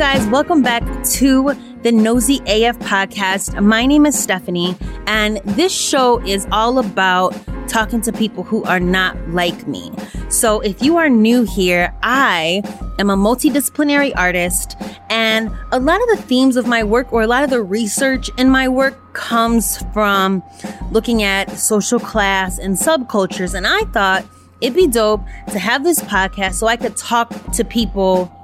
guys. Welcome back to the Nosy AF podcast. My name is Stephanie, and this show is all about talking to people who are not like me. So if you are new here, I am a multidisciplinary artist, and a lot of the themes of my work or a lot of the research in my work comes from looking at social class and subcultures. And I thought it'd be dope to have this podcast so I could talk to people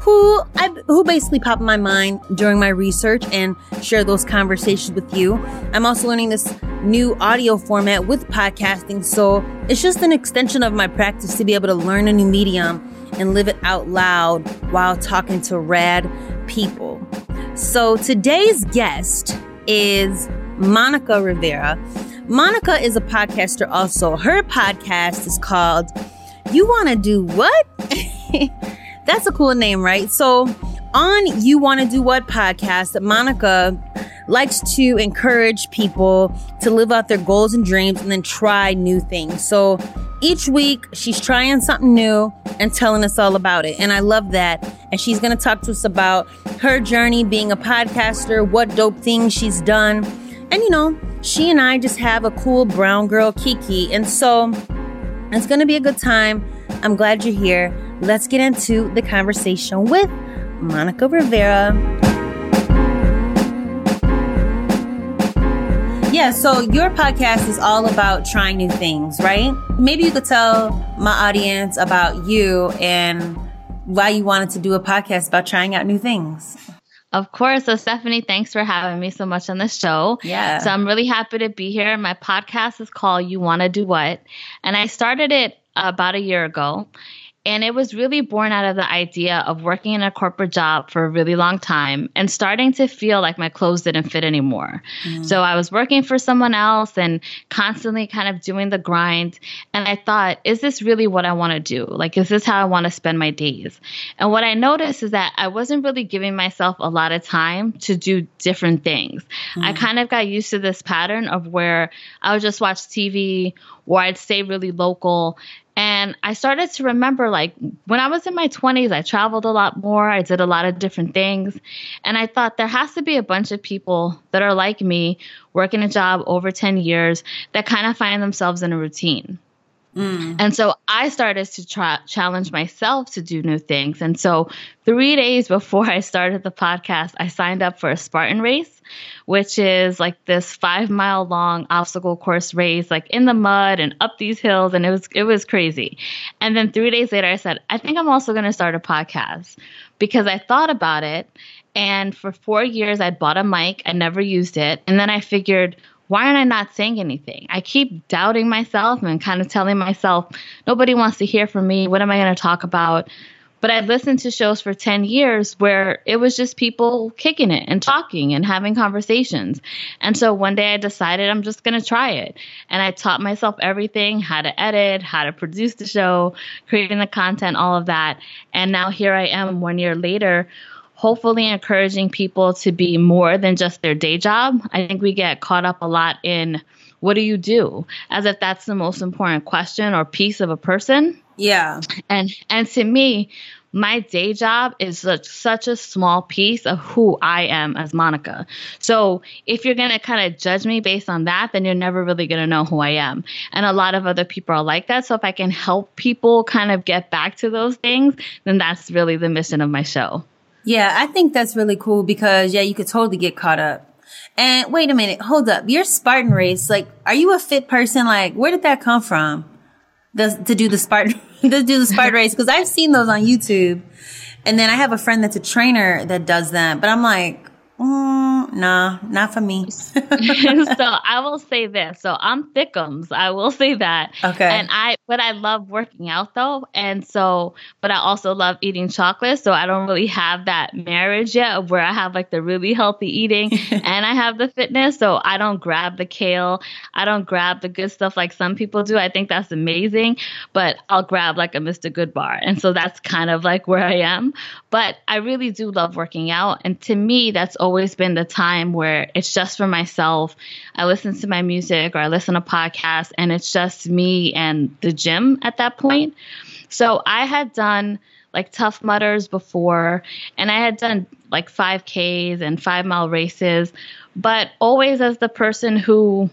who I who basically popped in my mind during my research and share those conversations with you. I'm also learning this new audio format with podcasting, so it's just an extension of my practice to be able to learn a new medium and live it out loud while talking to rad people. So today's guest is Monica Rivera. Monica is a podcaster also. Her podcast is called You Want to Do What? That's a cool name, right? So, on You Want to Do What podcast, Monica likes to encourage people to live out their goals and dreams and then try new things. So, each week she's trying something new and telling us all about it. And I love that. And she's going to talk to us about her journey being a podcaster, what dope things she's done. And you know, she and I just have a cool brown girl Kiki. And so it's going to be a good time. I'm glad you're here. Let's get into the conversation with Monica Rivera. Yeah, so your podcast is all about trying new things, right? Maybe you could tell my audience about you and why you wanted to do a podcast about trying out new things. Of course. So, Stephanie, thanks for having me so much on the show. Yeah. So, I'm really happy to be here. My podcast is called You Want to Do What? And I started it about a year ago. And it was really born out of the idea of working in a corporate job for a really long time and starting to feel like my clothes didn't fit anymore. Mm. So I was working for someone else and constantly kind of doing the grind. And I thought, is this really what I want to do? Like, is this how I want to spend my days? And what I noticed is that I wasn't really giving myself a lot of time to do different things. Mm. I kind of got used to this pattern of where I would just watch TV or I'd stay really local and I started to remember like when I was in my 20s, I traveled a lot more. I did a lot of different things. And I thought there has to be a bunch of people that are like me, working a job over 10 years, that kind of find themselves in a routine. Mm. And so I started to try, challenge myself to do new things. And so, three days before I started the podcast, I signed up for a Spartan race, which is like this five mile long obstacle course race, like in the mud and up these hills. And it was, it was crazy. And then three days later, I said, I think I'm also going to start a podcast because I thought about it. And for four years, I'd bought a mic, I never used it. And then I figured, why aren't I not saying anything? I keep doubting myself and kind of telling myself, nobody wants to hear from me. What am I going to talk about? But I listened to shows for 10 years where it was just people kicking it and talking and having conversations. And so one day I decided I'm just going to try it. And I taught myself everything how to edit, how to produce the show, creating the content, all of that. And now here I am one year later hopefully encouraging people to be more than just their day job. I think we get caught up a lot in what do you do as if that's the most important question or piece of a person. Yeah. And and to me, my day job is such, such a small piece of who I am as Monica. So if you're going to kind of judge me based on that, then you're never really going to know who I am. And a lot of other people are like that. So if I can help people kind of get back to those things, then that's really the mission of my show. Yeah, I think that's really cool because yeah, you could totally get caught up. And wait a minute, hold up. Your Spartan race, like, are you a fit person? Like, where did that come from? The, to do the Spartan, to do the Spartan race? Cause I've seen those on YouTube. And then I have a friend that's a trainer that does them, but I'm like, Mm, nah, not for me. so I will say this. So I'm thickums. I will say that. Okay. And I, but I love working out though. And so, but I also love eating chocolate. So I don't really have that marriage yet of where I have like the really healthy eating and I have the fitness. So I don't grab the kale. I don't grab the good stuff like some people do. I think that's amazing, but I'll grab like a Mr. Goodbar. And so that's kind of like where I am. But I really do love working out. And to me, that's always been the time where it's just for myself. I listen to my music or I listen to podcasts and it's just me and the gym at that point. So I had done like Tough Mudders before, and I had done like 5Ks and five mile races, but always as the person who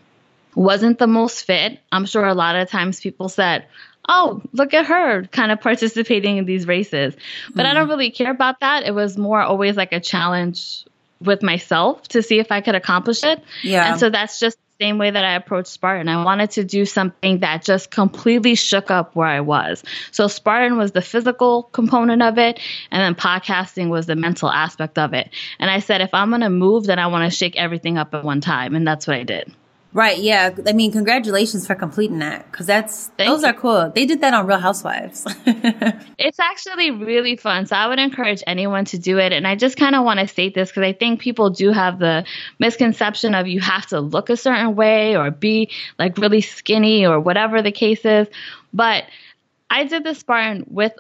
wasn't the most fit. I'm sure a lot of times people said, oh, look at her kind of participating in these races. But mm-hmm. I don't really care about that. It was more always like a challenge with myself to see if I could accomplish it. Yeah. And so that's just the same way that I approached Spartan. I wanted to do something that just completely shook up where I was. So Spartan was the physical component of it, and then podcasting was the mental aspect of it. And I said, if I'm going to move, then I want to shake everything up at one time. And that's what I did. Right. Yeah. I mean, congratulations for completing that because that's Thank those you. are cool. They did that on Real Housewives. it's actually really fun. So I would encourage anyone to do it. And I just kind of want to state this because I think people do have the misconception of you have to look a certain way or be like really skinny or whatever the case is. But I did the Spartan with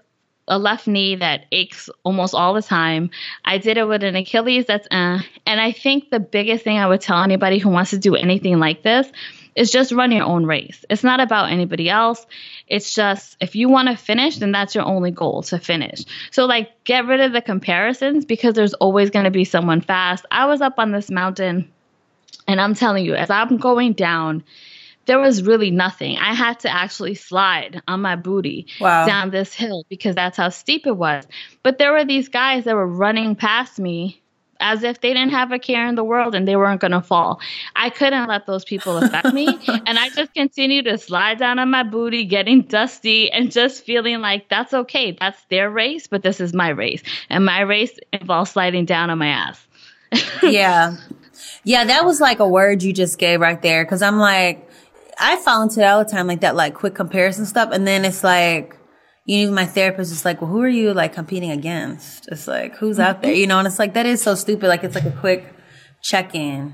a left knee that aches almost all the time. I did it with an Achilles that's uh, and I think the biggest thing I would tell anybody who wants to do anything like this is just run your own race. It's not about anybody else. It's just if you want to finish, then that's your only goal to finish. So like get rid of the comparisons because there's always going to be someone fast. I was up on this mountain and I'm telling you as I'm going down there was really nothing. I had to actually slide on my booty wow. down this hill because that's how steep it was. But there were these guys that were running past me as if they didn't have a care in the world and they weren't going to fall. I couldn't let those people affect me. and I just continued to slide down on my booty, getting dusty and just feeling like that's okay. That's their race, but this is my race. And my race involves sliding down on my ass. yeah. Yeah, that was like a word you just gave right there. Cause I'm like, I fall into that all the time, like that, like quick comparison stuff. And then it's like, you know, my therapist is like, well, who are you like competing against? It's like, who's out there? Mm-hmm. You know, and it's like, that is so stupid. Like, it's like a quick check in.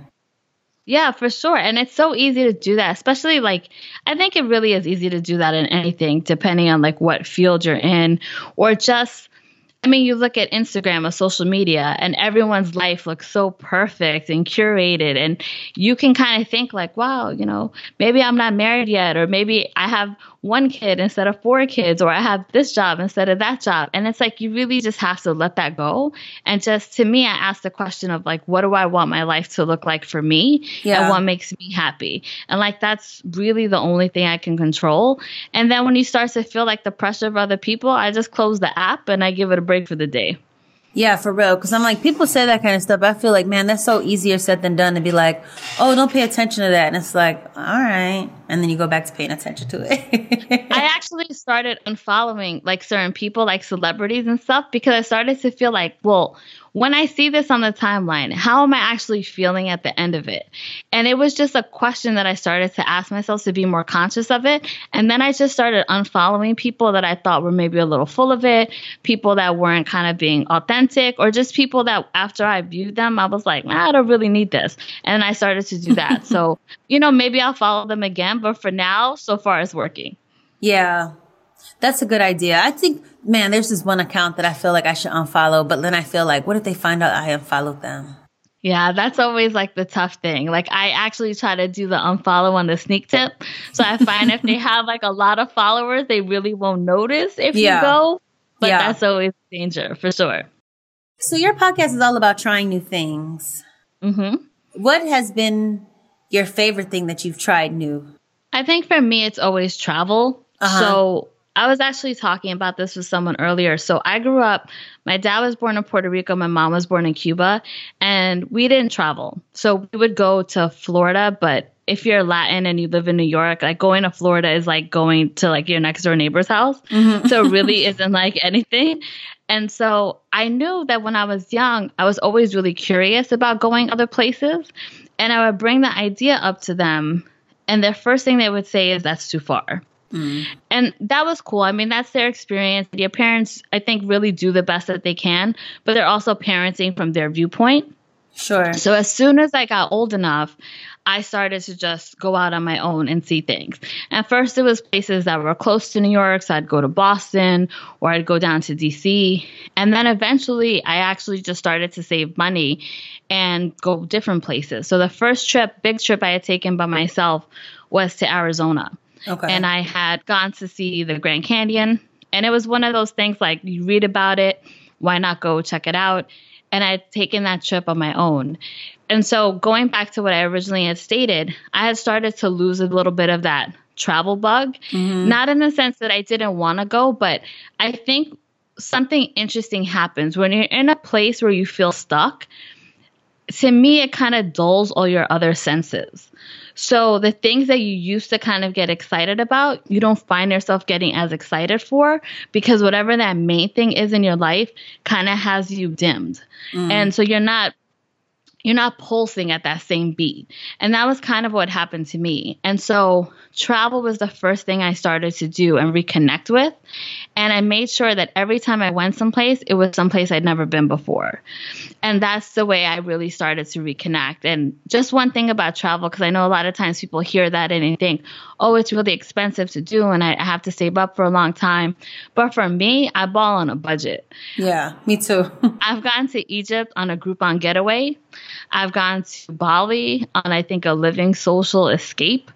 Yeah, for sure. And it's so easy to do that, especially like, I think it really is easy to do that in anything, depending on like what field you're in or just I mean, you look at Instagram or social media, and everyone's life looks so perfect and curated, and you can kind of think like, "Wow, you know, maybe I'm not married yet, or maybe I have one kid instead of four kids, or I have this job instead of that job. And it's like you really just have to let that go. And just to me, I ask the question of like, what do I want my life to look like for me? Yeah. And what makes me happy? And like that's really the only thing I can control. And then when you start to feel like the pressure of other people, I just close the app and I give it a break for the day. Yeah, for real. Cause I'm like, people say that kind of stuff. I feel like, man, that's so easier said than done to be like, oh, don't pay attention to that. And it's like, all right. And then you go back to paying attention to it. I actually started unfollowing like certain people, like celebrities and stuff, because I started to feel like, well, when I see this on the timeline, how am I actually feeling at the end of it? And it was just a question that I started to ask myself to be more conscious of it. And then I just started unfollowing people that I thought were maybe a little full of it, people that weren't kind of being authentic, or just people that after I viewed them, I was like, nah, I don't really need this. And I started to do that. so, you know, maybe I'll follow them again, but for now, so far it's working. Yeah. That's a good idea. I think, man, there's this one account that I feel like I should unfollow, but then I feel like, what if they find out I unfollowed them? Yeah, that's always like the tough thing. Like I actually try to do the unfollow on the sneak tip. So I find if they have like a lot of followers, they really won't notice if yeah. you go. But yeah. that's always danger for sure. So your podcast is all about trying new things. Mm-hmm. What has been your favorite thing that you've tried new? I think for me, it's always travel. Uh-huh. So I was actually talking about this with someone earlier. So I grew up, my dad was born in Puerto Rico, my mom was born in Cuba, and we didn't travel. So we would go to Florida, but if you're Latin and you live in New York, like going to Florida is like going to like your next door neighbor's house. Mm-hmm. So it really isn't like anything. And so I knew that when I was young, I was always really curious about going other places. And I would bring the idea up to them. And the first thing they would say is, that's too far. Mm. And that was cool. I mean, that's their experience. Your parents, I think, really do the best that they can, but they're also parenting from their viewpoint. Sure. So as soon as I got old enough, I started to just go out on my own and see things. At first, it was places that were close to New York, so I'd go to Boston or I'd go down to DC. And then eventually, I actually just started to save money and go different places. So the first trip, big trip I had taken by myself was to Arizona. Okay. And I had gone to see the Grand Canyon. And it was one of those things like you read about it, why not go check it out? And I'd taken that trip on my own. And so going back to what I originally had stated, I had started to lose a little bit of that travel bug. Mm-hmm. Not in the sense that I didn't want to go, but I think something interesting happens when you're in a place where you feel stuck. To me, it kind of dulls all your other senses. So the things that you used to kind of get excited about, you don't find yourself getting as excited for because whatever that main thing is in your life kind of has you dimmed. Mm. And so you're not you're not pulsing at that same beat. And that was kind of what happened to me. And so travel was the first thing I started to do and reconnect with. And I made sure that every time I went someplace, it was someplace I'd never been before. And that's the way I really started to reconnect. And just one thing about travel, because I know a lot of times people hear that and they think, oh, it's really expensive to do and I have to save up for a long time. But for me, I ball on a budget. Yeah, me too. I've gone to Egypt on a Groupon getaway. I've gone to Bali on, I think, a living social escape.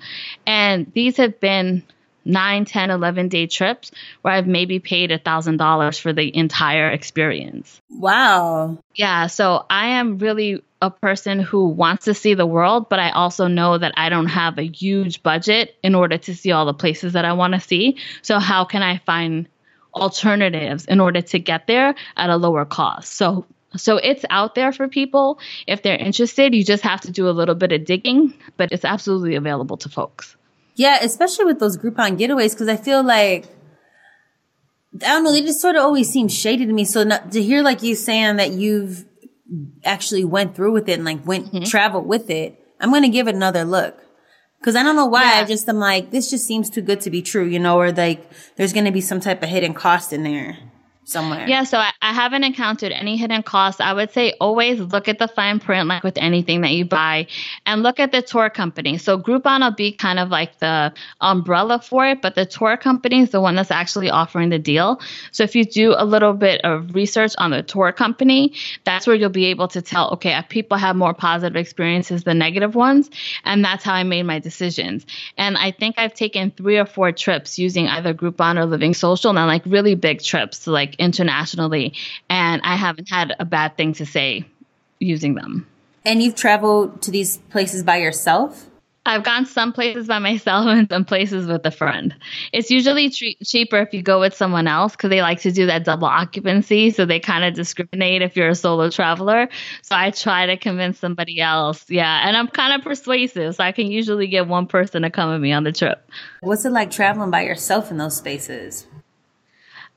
And these have been 9, 10, 11 day trips where I've maybe paid a $1,000 for the entire experience. Wow. Yeah. So I am really a person who wants to see the world, but I also know that I don't have a huge budget in order to see all the places that I want to see. So how can I find alternatives in order to get there at a lower cost? So so it's out there for people. If they're interested, you just have to do a little bit of digging, but it's absolutely available to folks. Yeah, especially with those Groupon getaways, because I feel like I don't know, they just sort of always seem shady to me. So not, to hear like you saying that you've actually went through with it and like went mm-hmm. traveled with it, I'm gonna give it another look. Cause I don't know why. Yeah. I just am like, this just seems too good to be true, you know, or like there's gonna be some type of hidden cost in there somewhere? Yeah, so I, I, haven't encountered any hidden costs. I would say always look at the fine print, like with anything that you buy, and look at the tour company. So Groupon will be kind of like the umbrella for it, but the tour company is the one that's actually offering the deal. So if you do a little bit of research on the tour company, that's where you'll be able to tell, okay, if people have more positive experiences than negative ones. And that's how I made my decisions. And I think I've taken three or four trips using either Groupon or Living Social, and like really big trips to like internationally, and I haven't had a bad thing to say using them. And you've traveled to these places by yourself? I've gone some places by myself and some places with a friend. It's usually tre- cheaper if you go with someone else because they like to do that double occupancy. So they kind of discriminate if you're a solo traveler. So I try to convince somebody else. Yeah. And I'm kind of persuasive. So I can usually get one person to come with me on the trip. What's it like traveling by yourself in those spaces?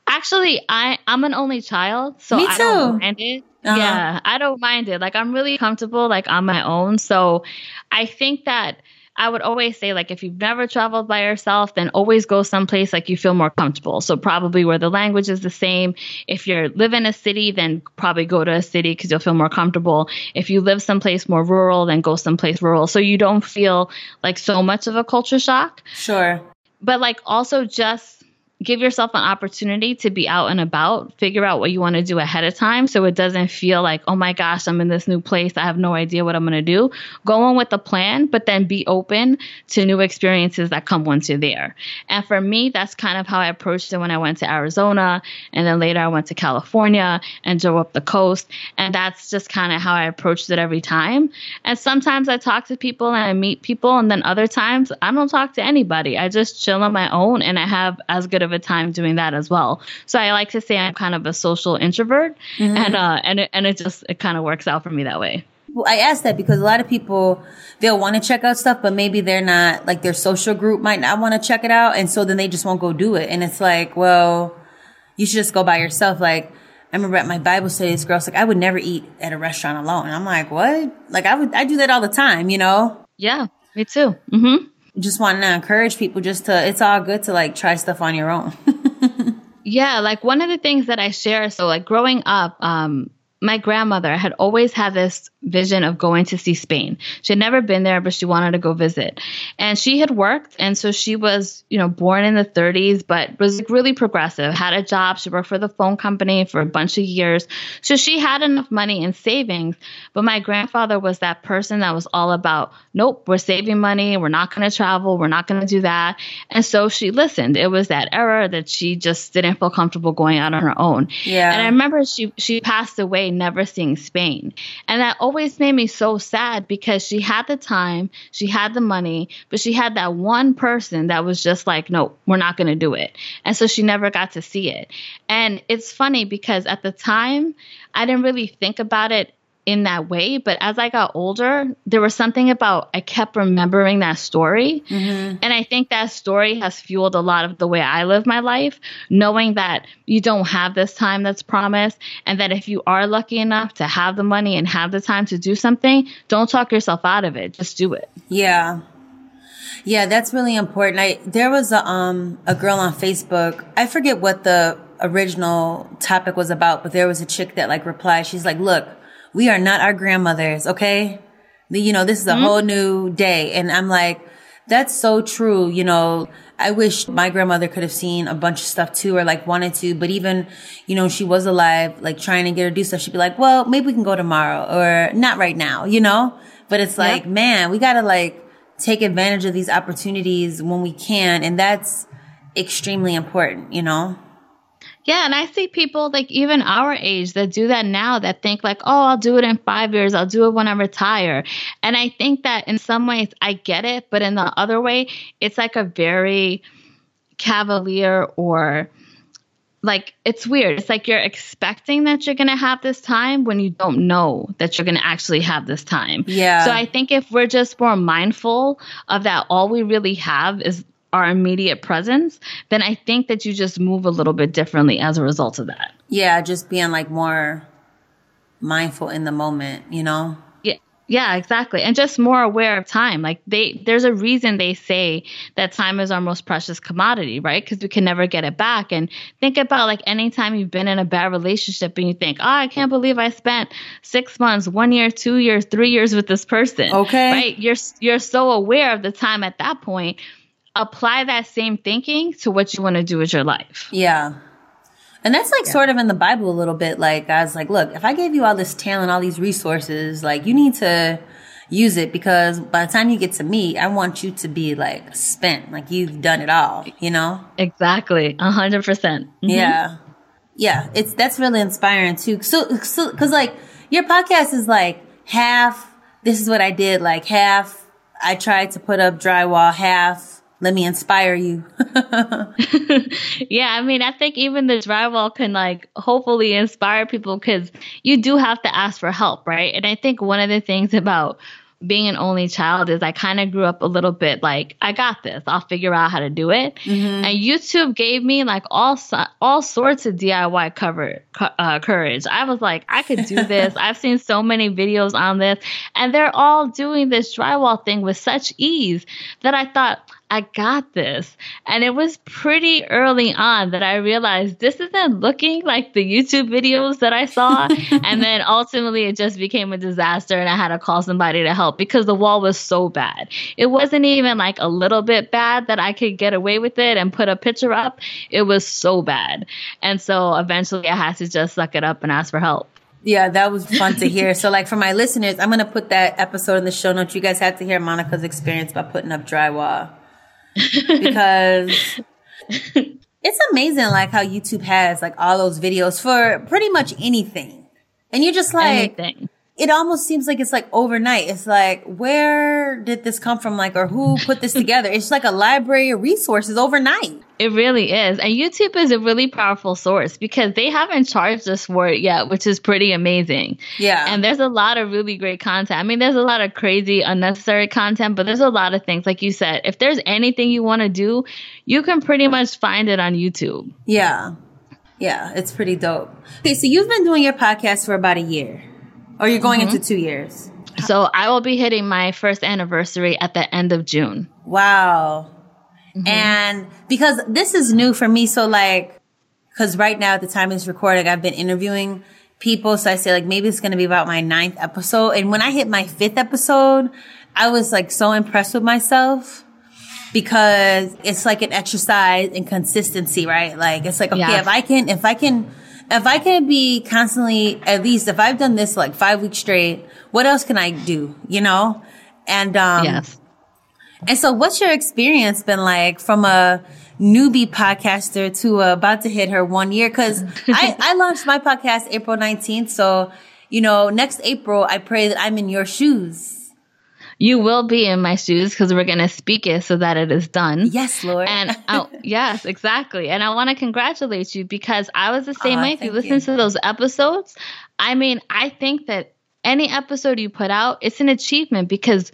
Actually, I I'm an only child, so Me too. I don't mind it. Uh-huh. Yeah, I don't mind it. Like I'm really comfortable, like on my own. So I think that I would always say, like, if you've never traveled by yourself, then always go someplace like you feel more comfortable. So probably where the language is the same. If you live in a city, then probably go to a city because you'll feel more comfortable. If you live someplace more rural, then go someplace rural. So you don't feel like so much of a culture shock. Sure. But like also just give yourself an opportunity to be out and about, figure out what you want to do ahead of time so it doesn't feel like, oh my gosh, I'm in this new place. I have no idea what I'm going to do. Go on with the plan, but then be open to new experiences that come once you're there. And for me, that's kind of how I approached it when I went to Arizona. And then later I went to California and drove up the coast. And that's just kind of how I approached it every time. And sometimes I talk to people and I meet people. And then other times I don't talk to anybody. I just chill on my own and I have as good of of a time doing that as well. So I like to say I'm kind of a social introvert, mm-hmm. and uh, and it, and it just it kind of works out for me that way. Well, I ask that because a lot of people they'll want to check out stuff, but maybe they're not like their social group might not want to check it out, and so then they just won't go do it. And it's like, well, you should just go by yourself. Like I remember at my Bible study, this girl's like, I would never eat at a restaurant alone. And I'm like, what? Like I would, I do that all the time, you know? Yeah, me too. Mm-hmm just wanting to encourage people just to, it's all good to like try stuff on your own. yeah. Like one of the things that I share, so like growing up, um, my grandmother had always had this vision of going to see Spain. She had never been there, but she wanted to go visit. And she had worked, and so she was, you know, born in the 30s, but was really progressive, had a job. She worked for the phone company for a bunch of years. So she had enough money in savings. But my grandfather was that person that was all about, nope, we're saving money. We're not going to travel. We're not going to do that. And so she listened. It was that era that she just didn't feel comfortable going out on her own. Yeah. And I remember she, she passed away never seeing Spain. And that always made me so sad because she had the time, she had the money, but she had that one person that was just like, no, we're not going to do it. And so she never got to see it. And it's funny because at the time, I didn't really think about it in that way. But as I got older, there was something about I kept remembering that story. Mm-hmm. And I think that story has fueled a lot of the way I live my life, knowing that you don't have this time that's promised. And that if you are lucky enough to have the money and have the time to do something, don't talk yourself out of it. Just do it. Yeah. Yeah, that's really important. I there was a um a girl on Facebook. I forget what the original topic was about, but there was a chick that like replied. She's like, "Look, we are not our grandmothers, okay? You know, this is a mm-hmm. whole new day. And I'm like, that's so true. You know, I wish my grandmother could have seen a bunch of stuff too, or like wanted to, but even, you know, she was alive, like trying to get her to do stuff. She'd be like, well, maybe we can go tomorrow or not right now, you know? But it's like, yep. man, we gotta like take advantage of these opportunities when we can. And that's extremely important, you know? Yeah, and I see people like even our age that do that now that think like, oh, I'll do it in five years, I'll do it when I retire. And I think that in some ways I get it, but in the other way, it's like a very cavalier or like it's weird. It's like you're expecting that you're going to have this time when you don't know that you're going to actually have this time. Yeah. So I think if we're just more mindful of that, all we really have is our immediate presence, then I think that you just move a little bit differently as a result of that. Yeah, just being like more mindful in the moment, you know? Yeah. Yeah, exactly. And just more aware of time. Like they there's a reason they say that time is our most precious commodity, right? Because we can never get it back. And think about like anytime you've been in a bad relationship and you think, "Oh, I can't believe I spent 6 months, 1 year, 2 years, 3 years with this person." Okay. Right? You're you're so aware of the time at that point apply that same thinking to what you want to do with your life. Yeah. And that's like yeah. sort of in the Bible a little bit. Like, God's like, look, if I gave you all this talent, all these resources, like, you need to use it because by the time you get to me, I want you to be like spent, like you've done it all, you know? Exactly. A hundred percent. Mm-hmm. Yeah. Yeah. It's, that's really inspiring too. So, so, cause like your podcast is like half, this is what I did, like half I tried to put up drywall, half let me inspire you. yeah, I mean, I think even the drywall can like hopefully inspire people because you do have to ask for help, right? And I think one of the things about being an only child is I kind of grew up a little bit like I got this. I'll figure out how to do it. Mm-hmm. And YouTube gave me like all all sorts of DIY cover uh, courage. I was like, I could do this. I've seen so many videos on this, and they're all doing this drywall thing with such ease that I thought I got this. And it was pretty early on that I realized this isn't looking like the YouTube videos that I saw. and then ultimately it just became a disaster and I had to call somebody to help because the wall was so bad. It wasn't even like a little bit bad that I could get away with it and put a picture up. It was so bad. And so eventually I had to just suck it up and ask for help. Yeah, that was fun to hear. So, like for my listeners, I'm going to put that episode in the show notes. You guys have to hear Monica's experience by putting up drywall because it's amazing like how YouTube has like all those videos for pretty much anything. And you're just like anything it almost seems like it's like overnight. It's like, where did this come from? Like, or who put this together? It's like a library of resources overnight. It really is. And YouTube is a really powerful source because they haven't charged us for it yet, which is pretty amazing. Yeah. And there's a lot of really great content. I mean, there's a lot of crazy, unnecessary content, but there's a lot of things. Like you said, if there's anything you want to do, you can pretty much find it on YouTube. Yeah. Yeah. It's pretty dope. Okay. So you've been doing your podcast for about a year. Or you're going mm-hmm. into two years? So I will be hitting my first anniversary at the end of June. Wow. Mm-hmm. And because this is new for me, so like, because right now at the time it's recording, I've been interviewing people. So I say like, maybe it's going to be about my ninth episode. And when I hit my fifth episode, I was like so impressed with myself because it's like an exercise in consistency, right? Like it's like, okay, yes. if I can, if I can, if I can be constantly, at least if I've done this like five weeks straight, what else can I do? You know? And, um, yes. And so what's your experience been like from a newbie podcaster to uh, about to hit her one year? Cause I, I launched my podcast April 19th. So, you know, next April, I pray that I'm in your shoes you will be in my shoes because we're going to speak it so that it is done. Yes, Lord. And oh, yes, exactly. And I want to congratulate you because I was the same way. If you listen you. to those episodes, I mean, I think that any episode you put out, it's an achievement because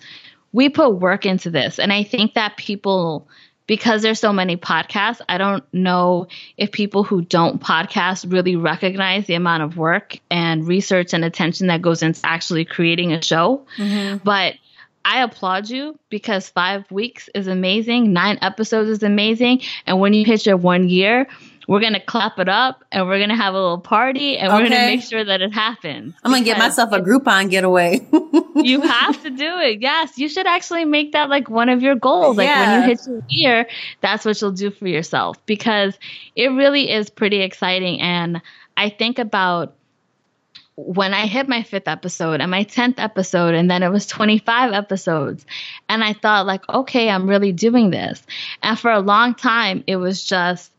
we put work into this. And I think that people because there's so many podcasts, I don't know if people who don't podcast really recognize the amount of work and research and attention that goes into actually creating a show. Mm-hmm. But I applaud you because five weeks is amazing, nine episodes is amazing. And when you hit your one year, we're gonna clap it up and we're gonna have a little party and okay. we're gonna make sure that it happens. I'm gonna get myself a Groupon getaway. you have to do it. Yes, you should actually make that like one of your goals. Like yeah. when you hit your year, that's what you'll do for yourself because it really is pretty exciting. And I think about when I hit my fifth episode and my 10th episode, and then it was 25 episodes. And I thought, like, okay, I'm really doing this. And for a long time, it was just,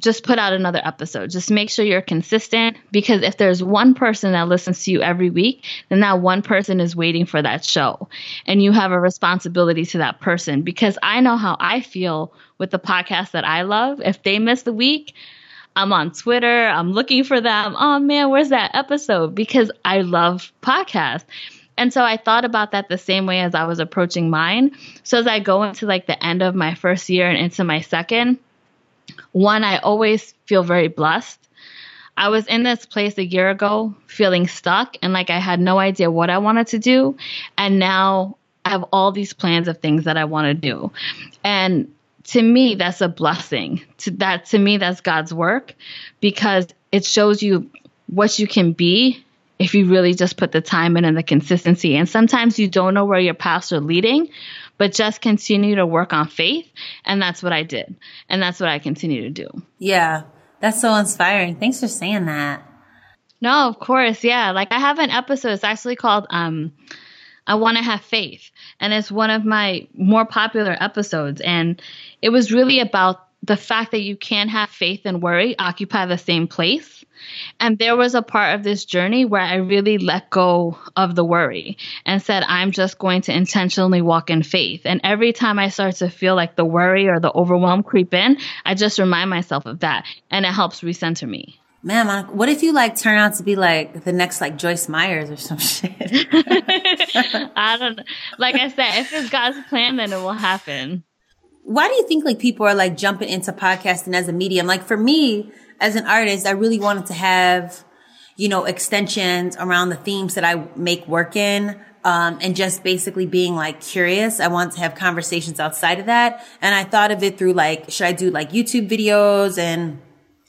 just put out another episode. Just make sure you're consistent because if there's one person that listens to you every week, then that one person is waiting for that show. And you have a responsibility to that person because I know how I feel with the podcast that I love. If they miss the week, I'm on Twitter. I'm looking for them. Oh man, where's that episode? Because I love podcasts. And so I thought about that the same way as I was approaching mine. So as I go into like the end of my first year and into my second, one, I always feel very blessed. I was in this place a year ago feeling stuck and like I had no idea what I wanted to do. And now I have all these plans of things that I want to do. And to me that's a blessing to that to me that's god's work because it shows you what you can be if you really just put the time in and the consistency and sometimes you don't know where your paths are leading but just continue to work on faith. And that's what i did. And that's what i continue to do. Yeah. That's so inspiring. Thanks for saying that. No of course. Yeah. Like i have an episode. It's actually called um I want to have faith. And it's one of my more popular episodes. And it was really about the fact that you can't have faith and worry occupy the same place. And there was a part of this journey where I really let go of the worry and said, I'm just going to intentionally walk in faith. And every time I start to feel like the worry or the overwhelm creep in, I just remind myself of that. And it helps recenter me man, what if you like turn out to be like the next like Joyce Meyers or some shit? I don't know. Like I said, if it's God's plan, then it will happen. Why do you think like people are like jumping into podcasting as a medium? Like for me, as an artist, I really wanted to have, you know, extensions around the themes that I make work in. Um, and just basically being like curious. I want to have conversations outside of that. And I thought of it through like, should I do like YouTube videos and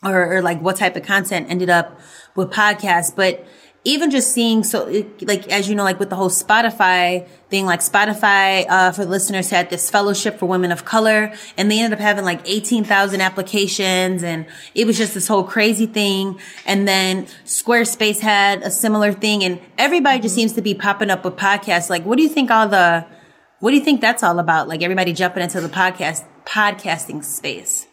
or, or like what type of content ended up with podcasts. But even just seeing so like as you know like with the whole spotify thing like spotify uh, for listeners had this fellowship for women of color and they ended up having like 18000 applications and it was just this whole crazy thing. And then squarespace had a similar thing and everybody just seems to be popping up with podcasts. Like what do you think all the what do you think that's all about? Like everybody jumping into the podcast podcasting space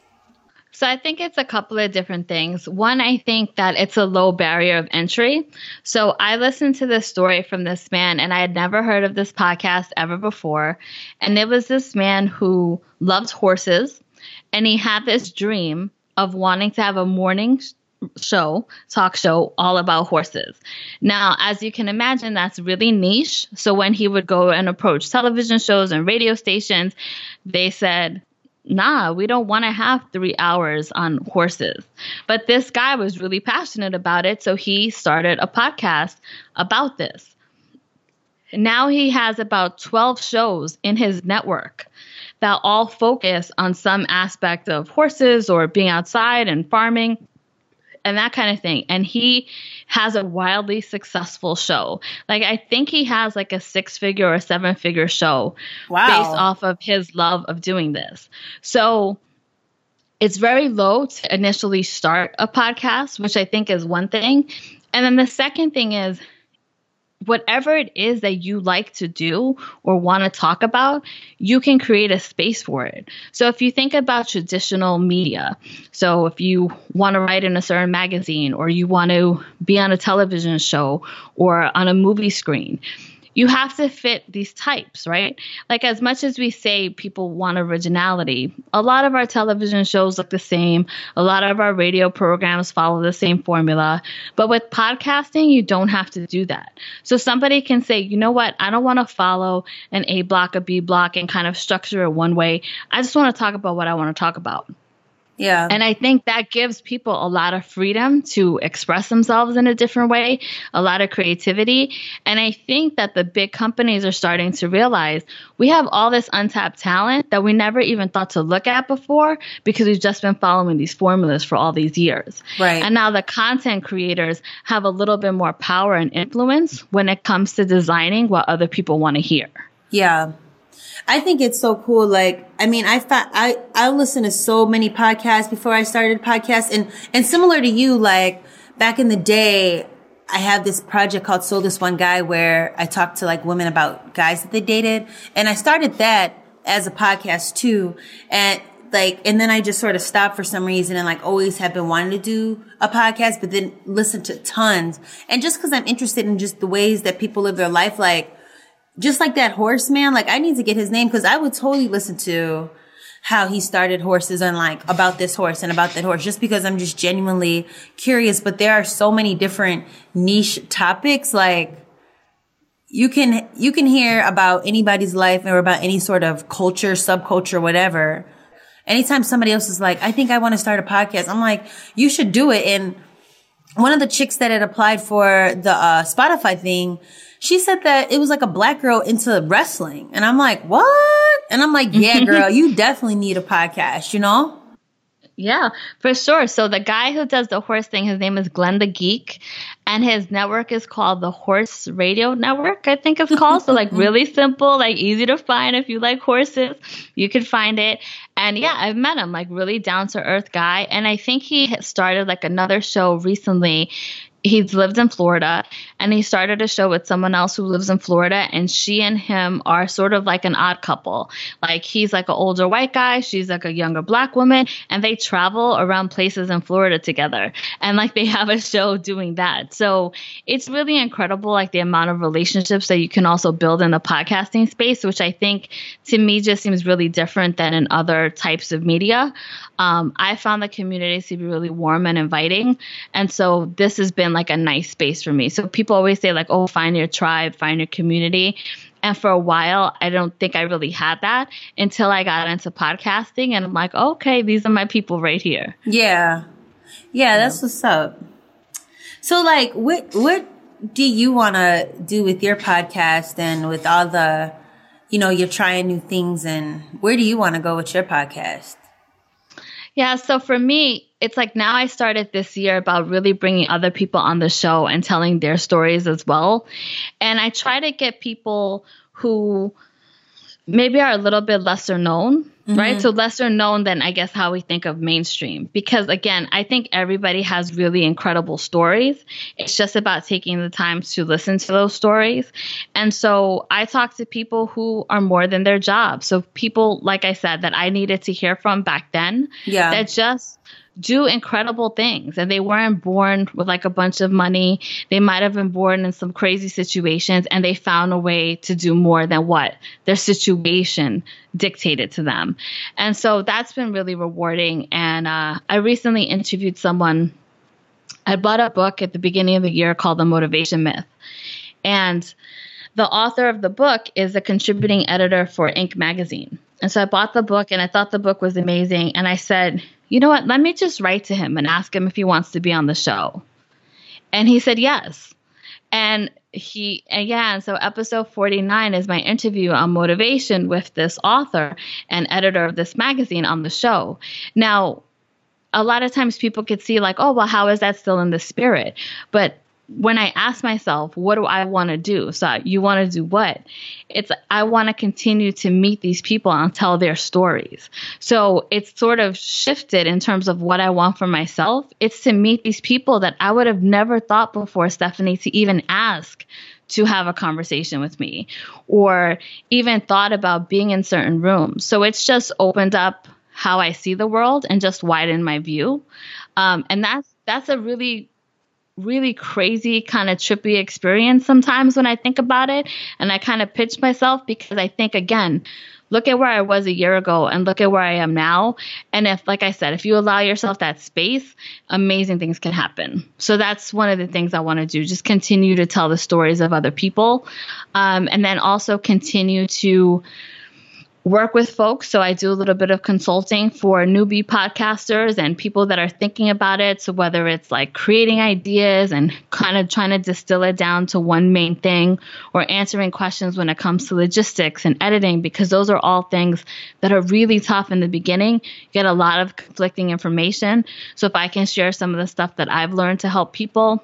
so I think it's a couple of different things. One, I think that it's a low barrier of entry. So I listened to this story from this man and I had never heard of this podcast ever before. And it was this man who loved horses and he had this dream of wanting to have a morning show, talk show all about horses. Now, as you can imagine, that's really niche. So when he would go and approach television shows and radio stations, they said, nah, we don't want to have three hours on horses. But this guy was really passionate about it. So he started a podcast about this. Now he has about 12 shows in his network that all focus on some aspect of horses or being outside and farming and that kind of thing. And he has a wildly successful show. Like I think he has like a six figure or seven figure show wow. based off of his love of doing this. So it's very low to initially start a podcast, which I think is one thing. And then the second thing is whatever it is that you like to do or want to talk about, you can create a space for it. So if you think about traditional media, so if you want to write in a certain magazine or you want to be on a television show or on a movie screen, you have to fit these types, right? Like, as much as we say people want originality, a lot of our television shows look the same. A lot of our radio programs follow the same formula. But with podcasting, you don't have to do that. So somebody can say, you know what? I don't want to follow an A block, a B block, and kind of structure it one way. I just want to talk about what I want to talk about. Yeah. And I think that gives people a lot of freedom to express themselves in a different way, a lot of creativity. And I think that the big companies are starting to realize we have all this untapped talent that we never even thought to look at before because we've just been following these formulas for all these years. Right. And now the content creators have a little bit more power and influence when it comes to designing what other people want to hear. Yeah. I think it's so cool. Like, I mean, I fa- I, I listened to so many podcasts before I started podcasts and, and similar to you, like back in the day, I have this project called So This One Guy where I talk to like women about guys that they dated. And I started that as a podcast too. And like, and then I just sort of stopped for some reason and like always have been wanting to do a podcast, but then listen to tons. And just cause I'm interested in just the ways that people live their life, like, just like that horse man, like I need to get his name because I would totally listen to how he started horses and like about this horse and about that horse just because I'm just genuinely curious. But there are so many different niche topics. Like you can, you can hear about anybody's life or about any sort of culture, subculture, whatever. Anytime somebody else is like, I think I want to start a podcast, I'm like, you should do it. And one of the chicks that had applied for the uh, Spotify thing, she said that it was like a black girl into wrestling. And I'm like, what? And I'm like, yeah, girl, you definitely need a podcast, you know? Yeah, for sure. So the guy who does the horse thing, his name is Glenn the Geek, and his network is called the Horse Radio Network, I think it's called. so like really simple, like easy to find if you like horses, you can find it. And yeah, I've met him, like really down to earth guy. And I think he started like another show recently he's lived in Florida and he started a show with someone else who lives in Florida and she and him are sort of like an odd couple. Like he's like an older white guy, she's like a younger black woman and they travel around places in Florida together. And like they have a show doing that. So it's really incredible like the amount of relationships that you can also build in the podcasting space, which I think to me just seems really different than in other types of media. Um, I found the community to be really warm and inviting. And so this has been like a nice space for me. So people always say, like, oh, find your tribe, find your community. And for a while, I don't think I really had that until I got into podcasting. And I'm like, okay, these are my people right here. Yeah. Yeah, that's what's up. So, like, what, what do you want to do with your podcast and with all the, you know, you're trying new things and where do you want to go with your podcast? Yeah, so for me, it's like now I started this year about really bringing other people on the show and telling their stories as well. And I try to get people who maybe are a little bit lesser known mm-hmm. right? So lesser known than I guess how we think of mainstream. Because again, I think everybody has really incredible stories. It's just about taking the time to listen to those stories. And so I talk to people who are more than their job. So people, like I said, that I needed to hear from back then. Yeah. That just do incredible things and they weren't born with like a bunch of money. They might have been born in some crazy situations and they found a way to do more than what their situation dictated to them. And so that's been really rewarding. And uh, I recently interviewed someone. I bought a book at the beginning of the year called The Motivation Myth. And the author of the book is a contributing editor for Inc. magazine. And so I bought the book and I thought the book was amazing. And I said, you know what? Let me just write to him and ask him if he wants to be on the show. And he said yes. And he, again, so episode 49 is my interview on motivation with this author and editor of this magazine on the show. Now, a lot of times people could see, like, oh, well, how is that still in the spirit? But when I ask myself, what do I want to do? So you want to do what? It's I want to continue to meet these people and tell their stories. So it's sort of shifted in terms of what I want for myself. It's to meet these people that I would have never thought before, Stephanie, to even ask to have a conversation with me or even thought about being in certain rooms. So it's just opened up how I see the world and just widened my view. Um, and that's that's a really really crazy kind of trippy experience sometimes when I think about it. And I kind of pitch myself because I think, again, look at where I was a year ago and look at where I am now. And if, like I said, if you allow yourself that space, amazing things can happen. So that's one of the things I want to do. Just continue to tell the stories of other people. Um, and then also continue to work with folks. So I do a little bit of consulting for newbie podcasters and people that are thinking about it. So whether it's like creating ideas and kind of trying to distill it down to one main thing or answering questions when it comes to logistics and editing, because those are all things that are really tough in the beginning. You get a lot of conflicting information. So if I can share some of the stuff that I've learned to help people,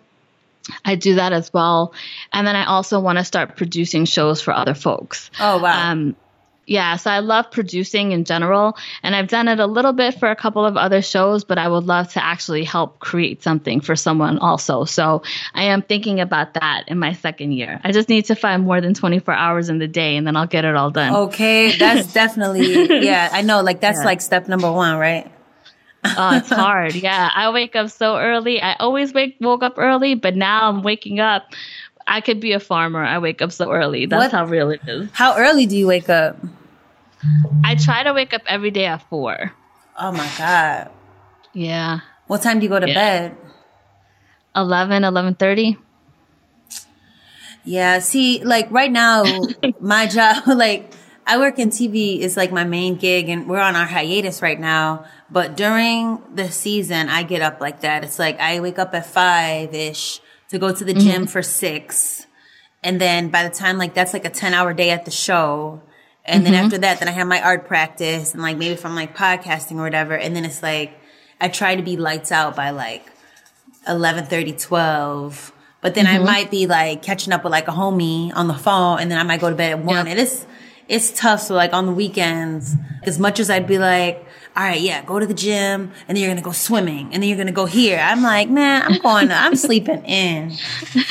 I do that as well. And then I also want to start producing shows for other folks. Oh, wow. Um, yeah, so I love producing in general, and I've done it a little bit for a couple of other shows, but I would love to actually help create something for someone also. So I am thinking about that in my second year. I just need to find more than 24 hours in the day, and then I'll get it all done. Okay, that's definitely, yeah, I know, like that's yeah. like step number one, right? oh, it's hard. Yeah, I wake up so early. I always wake woke up early, but now I'm waking up I could be a farmer. I wake up so early. That's what? how real it is. How early do you wake up? I try to wake up every day at four. Oh my God. Yeah. What time do you go to yeah. bed? 11, 11.30. Yeah. See, like right now, my job, like I work in TV is like my main gig and we're on our hiatus right now. But during the season, I get up like that. It's like I wake up at five ish to go to the gym mm-hmm. for six. And then by the time like that's like a 10 hour day at the show. And mm-hmm. then after that, then I have my art practice and like maybe from like podcasting or whatever. And then it's like, I try to be lights out by like 11, 30, 12. But then mm-hmm. I might be like catching up with like a homie on the phone and then I might go to bed at one. Yep. And it's, it's tough. So like on the weekends, as much as I'd be like, all right, yeah, go to the gym and then you're going to go swimming and then you're going to go here. I'm like, man, I'm going, to, I'm sleeping in.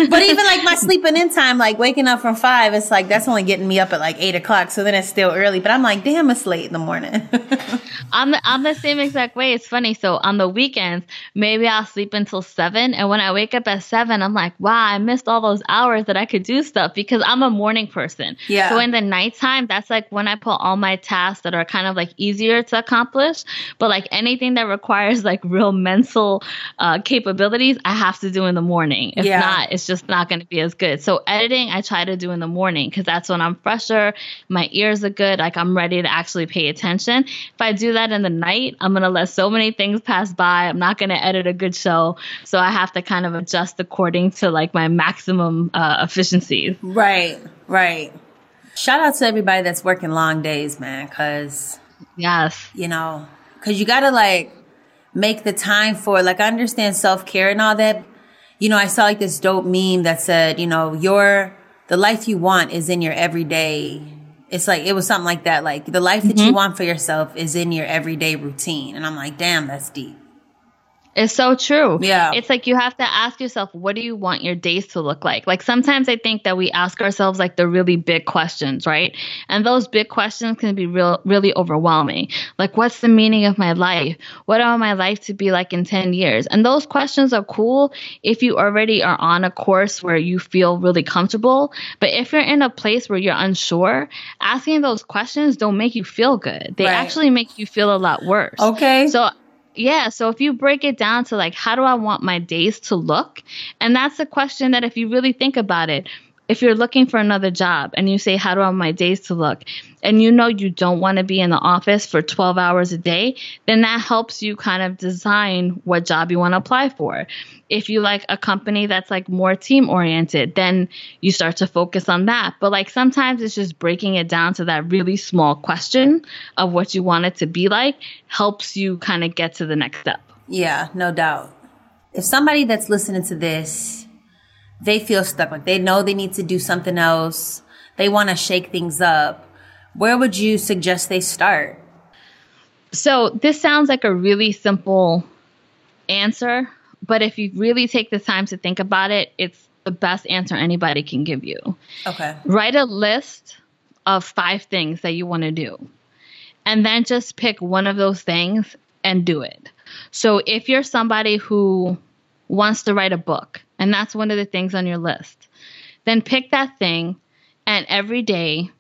But even like my sleeping in time, like waking up from five, it's like, that's only getting me up at like eight o'clock. So then it's still early, but I'm like, damn, it's late in the morning. I'm the, I'm the same exact way. It's funny. So on the weekends, maybe I'll sleep until seven. And when I wake up at seven, I'm like, wow, I missed all those hours that I could do stuff because I'm a morning person. Yeah. So in the nighttime, that's like when I put all my tasks that are kind of like easier to accomplish but like anything that requires like real mental uh, capabilities, I have to do in the morning. If yeah. not, it's just not going to be as good. So editing, I try to do in the morning because that's when I'm fresher. My ears are good. Like I'm ready to actually pay attention. If I do that in the night, I'm going to let so many things pass by. I'm not going to edit a good show. So I have to kind of adjust according to like my maximum uh, efficiencies. Right, right. Shout out to everybody that's working long days, man, because Yes. You know, cause you gotta like make the time for like, I understand self care and all that. You know, I saw like this dope meme that said, you know, your, the life you want is in your everyday. It's like, it was something like that. Like the life that mm-hmm. you want for yourself is in your everyday routine. And I'm like, damn, that's deep. It's so true. Yeah. It's like you have to ask yourself, what do you want your days to look like? Like sometimes I think that we ask ourselves like the really big questions, right? And those big questions can be real, really overwhelming. Like, what's the meaning of my life? What do I want my life to be like in 10 years? And those questions are cool if you already are on a course where you feel really comfortable. But if you're in a place where you're unsure, asking those questions don't make you feel good. They right. actually make you feel a lot worse. Okay. So yeah. So if you break it down to like, how do I want my days to look? And that's a question that if you really think about it, if you're looking for another job and you say, How do I want my days to look? and you know you don't want to be in the office for 12 hours a day, then that helps you kind of design what job you want to apply for. If you like a company that's like more team oriented, then you start to focus on that. But like sometimes it's just breaking it down to that really small question of what you want it to be like helps you kind of get to the next step. Yeah, no doubt. If somebody that's listening to this they feel stuck, like they know they need to do something else, they want to shake things up, where would you suggest they start? So, this sounds like a really simple answer, but if you really take the time to think about it, it's the best answer anybody can give you. Okay. Write a list of five things that you want to do, and then just pick one of those things and do it. So, if you're somebody who wants to write a book, and that's one of the things on your list, then pick that thing and every day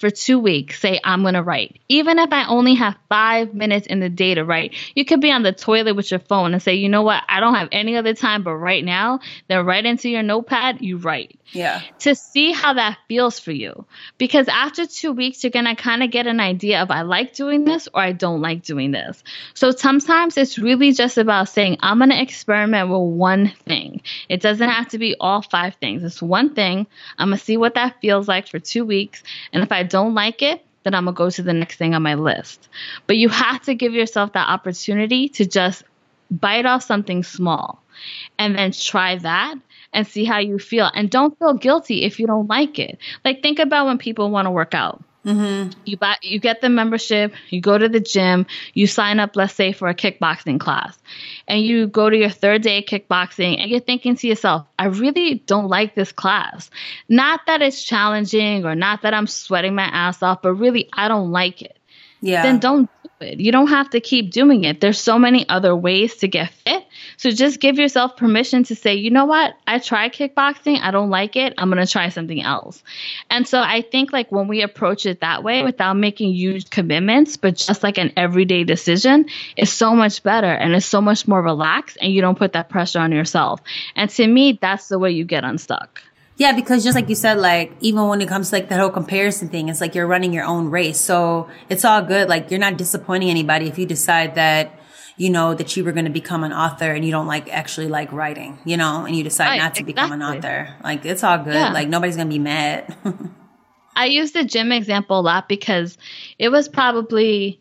for two weeks say i'm going to write. Even if i only have five minutes in the day to write you could be on the toilet with your phone and say you know what? I don't have any other time but right now then write into your notepad you write. Yeah. To see how that feels for you. Because after two weeks you're going to kind of get an idea of i like doing this or i don't like doing this. So sometimes it's really just about saying i'm going to experiment with one thing. It doesn't have to be all five things. It's one thing. I'm going to see what that feels like for two weeks. And if i don't like it, then I'm going to go to the next thing on my list. But you have to give yourself that opportunity to just bite off something small and then try that and see how you feel. And don't feel guilty if you don't like it. Like, think about when people want to work out. Mm-hmm. You buy, you get the membership, you go to the gym, you sign up, let's say, for a kickboxing class, and you go to your third day of kickboxing, and you're thinking to yourself, I really don't like this class. Not that it's challenging or not that I'm sweating my ass off, but really, I don't like it. Yeah. Then don't do it. You don't have to keep doing it. There's so many other ways to get fit so just give yourself permission to say, you know what? I tried kickboxing. I don't like it. I'm going to try something else. And so I think like when we approach it that way without making huge commitments, but just like an everyday decision is so much better and it's so much more relaxed and you don't put that pressure on yourself. And to me, that's the way you get unstuck. Yeah, because just like you said, like even when it comes to like that whole comparison thing, it's like you're running your own race. So it's all good. Like you're not disappointing anybody if you decide that you know that you were going to become an author and you don't like actually like writing, you know, and you decide right, not to exactly. become an author. Like it's all good. Yeah. Like nobody's going to be mad. I use the gym example a lot because it was probably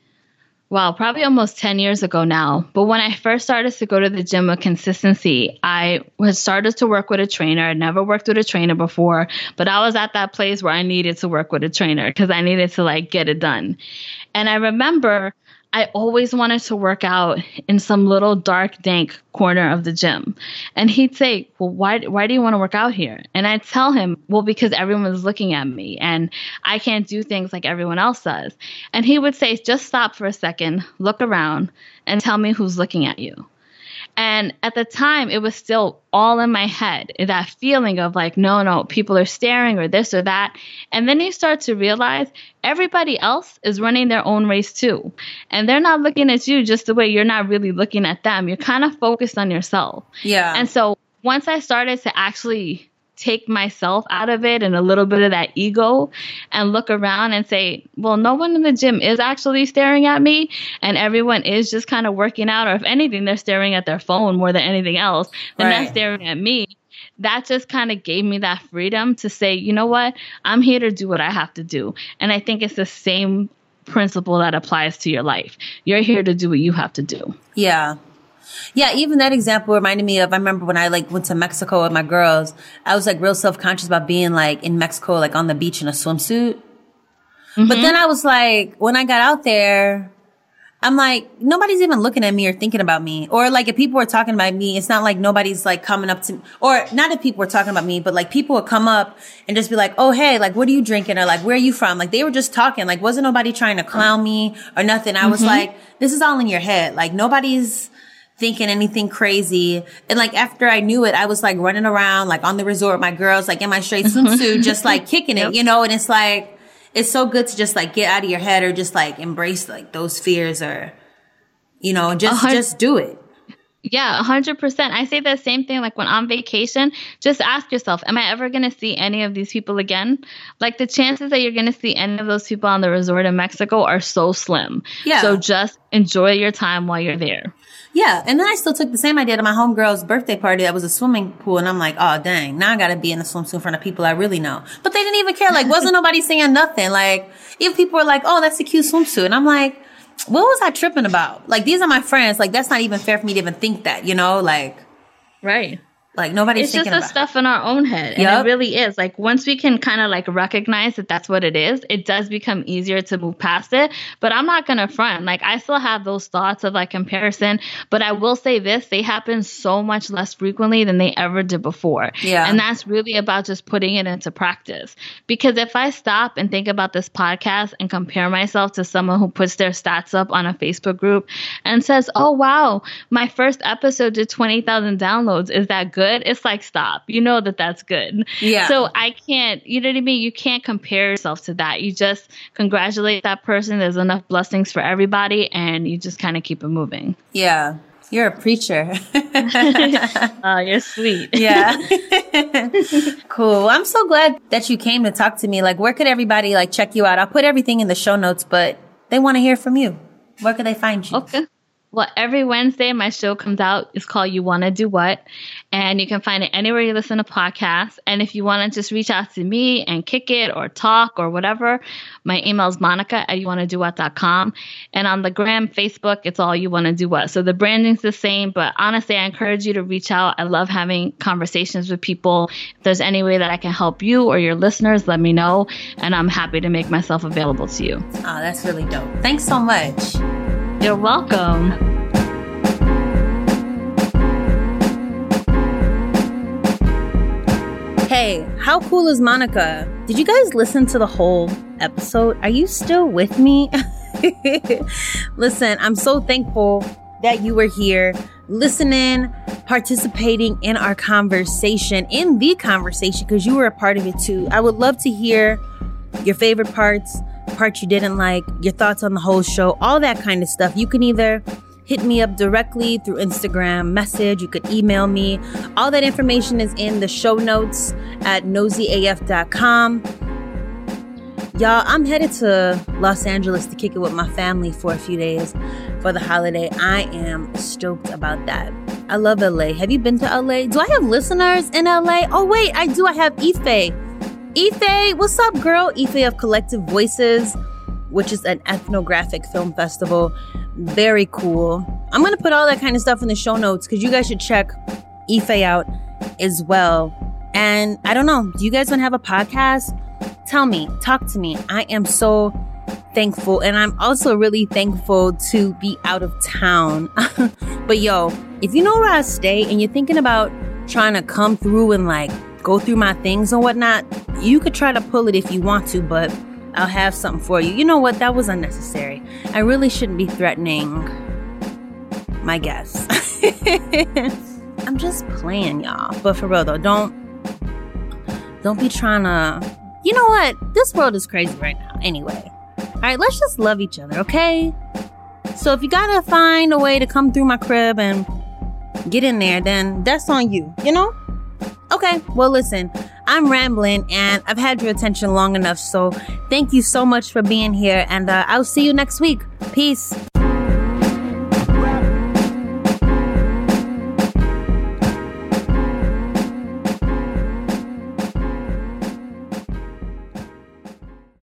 well, probably almost 10 years ago now. But when I first started to go to the gym with consistency, I was started to work with a trainer. I'd never worked with a trainer before, but I was at that place where I needed to work with a trainer because I needed to like get it done. And I remember I always wanted to work out in some little dark, dank corner of the gym. And he'd say, Well, why, why do you want to work out here? And I'd tell him, Well, because everyone's looking at me and I can't do things like everyone else does. And he would say, Just stop for a second, look around, and tell me who's looking at you. And at the time, it was still all in my head, that feeling of like, no, no, people are staring or this or that. And then you start to realize everybody else is running their own race too. And they're not looking at you just the way you're not really looking at them. You're kind of focused on yourself. Yeah. And so once I started to actually take myself out of it and a little bit of that ego and look around and say, well, no one in the gym is actually staring at me and everyone is just kind of working out, or if anything, they're staring at their phone more than anything else, right. they're staring at me. That just kind of gave me that freedom to say, you know what, I'm here to do what I have to do. And I think it's the same principle that applies to your life. You're here to do what you have to do. Yeah. Yeah, even that example reminded me of I remember when I like went to Mexico with my girls. I was like real self conscious about being like in Mexico, like on the beach in a swimsuit. Mm-hmm. But then I was like, when I got out there, I'm like, nobody's even looking at me or thinking about me. Or like if people are talking about me, it's not like nobody's like coming up to me. Or not if people were talking about me, but like people would come up and just be like, oh, hey, like, what are you drinking? Or like, where are you from? Like they were just talking. Like wasn't nobody trying to clown me or nothing. I was mm-hmm. like, this is all in your head. Like nobody's, thinking anything crazy. And like after I knew it, I was like running around like on the resort, my girls like in my straight mm-hmm. swimsuit, just like kicking it, you know, and it's like, it's so good to just like get out of your head or just like embrace like those fears or, you know, just, just do it. Yeah, 100%. I say the same thing like when on vacation, just ask yourself, am I ever going to see any of these people again? Like the chances that you're going to see any of those people on the resort in Mexico are so slim. Yeah. So just enjoy your time while you're there. Yeah. And then I still took the same idea to my homegirl's birthday party that was a swimming pool. And I'm like, oh, dang, now I got to be in a swimsuit in front of people I really know. But they didn't even care. Like, wasn't nobody saying nothing. Like, even people were like, oh, that's a cute swimsuit. And I'm like, what was I tripping about? Like, these are my friends. Like, that's not even fair for me to even think that, you know? Like, right. Like nobody's it's just the stuff in our own head and Yup. it really is. Like once we can kind of like recognize that that's what it is it does become easier to move past it. But i'm not gonna front. Like i still have those thoughts of like comparison but i will say this they happen so much less frequently than they ever did before. Yeah. and that's really about just putting it into practice. Because if i stop and think about this podcast and compare myself to someone who puts their stats up on a facebook group and says oh wow my first episode did 20000 downloads. Is that good it's like stop you know that that's good Yeah. so i can't you know what i mean you can't compare yourself to that you just congratulate that person there's enough blessings for everybody and you just kind of keep it moving yeah. You're a preacher. oh you're sweet yeah. cool. I'm so glad that you came to talk to me. Like, where could everybody like check you out? I'll put everything in the show notes, but they want to hear from you. Where could they find you? Okay. Well, every Wednesday, my show comes out. It's called You Wanna Do What? And you can find it anywhere you listen to podcasts. And if you want to just reach out to me and kick it or talk or whatever, my email is monica at youwantadowhat.com. And on the gram, Facebook, it's all You Wanna Do What. So the branding's the same, but honestly, I encourage you to reach out. I love having conversations with people. If there's any way that I can help you or your listeners, let me know. And I'm happy to make myself available to you. Oh, that's really dope. Thanks so much. You're welcome. Hey, how cool is Monica? Did you guys listen to the whole episode? Are you still with me? Listen, I'm so thankful that you were here listening, participating in our conversation, in the conversation, because you were a part of it too. I would love to hear your favorite parts, parts you didn't like, your thoughts on the whole show, all that kind of stuff. You can either hit me up directly through Instagram message. You could email me. All that information is in the show notes at nosyaf.com. Y'all, I'm headed to Los Angeles to kick it with my family for a few days for the holiday. I am stoked about that. I love LA. Have you been to LA? Do I have listeners in LA? Oh, wait, I do. I have Ife. Ife, what's up, girl? Ife of Collective Voices, which is an ethnographic film festival. Very cool. I'm going to put all that kind of stuff in the show notes because you guys should check Ife out as well. And I don't know, do you guys want to have a podcast? Tell me, talk to me. I am so thankful. And I'm also really thankful to be out of town. but yo, if you know where I stay and you're thinking about trying to come through and like go through my things and whatnot, you could try to pull it if you want to, but I'll have something for you. You know what? That was unnecessary. I really shouldn't be threatening my guests. I'm just playing, y'all. But for real though, don't don't be trying to. You know what? This world is crazy right now. Anyway, all right, let's just love each other, okay? So if you gotta find a way to come through my crib and get in there, then that's on you. You know? Okay. Well, listen. I'm rambling and I've had your attention long enough. So thank you so much for being here, and uh, I'll see you next week. Peace.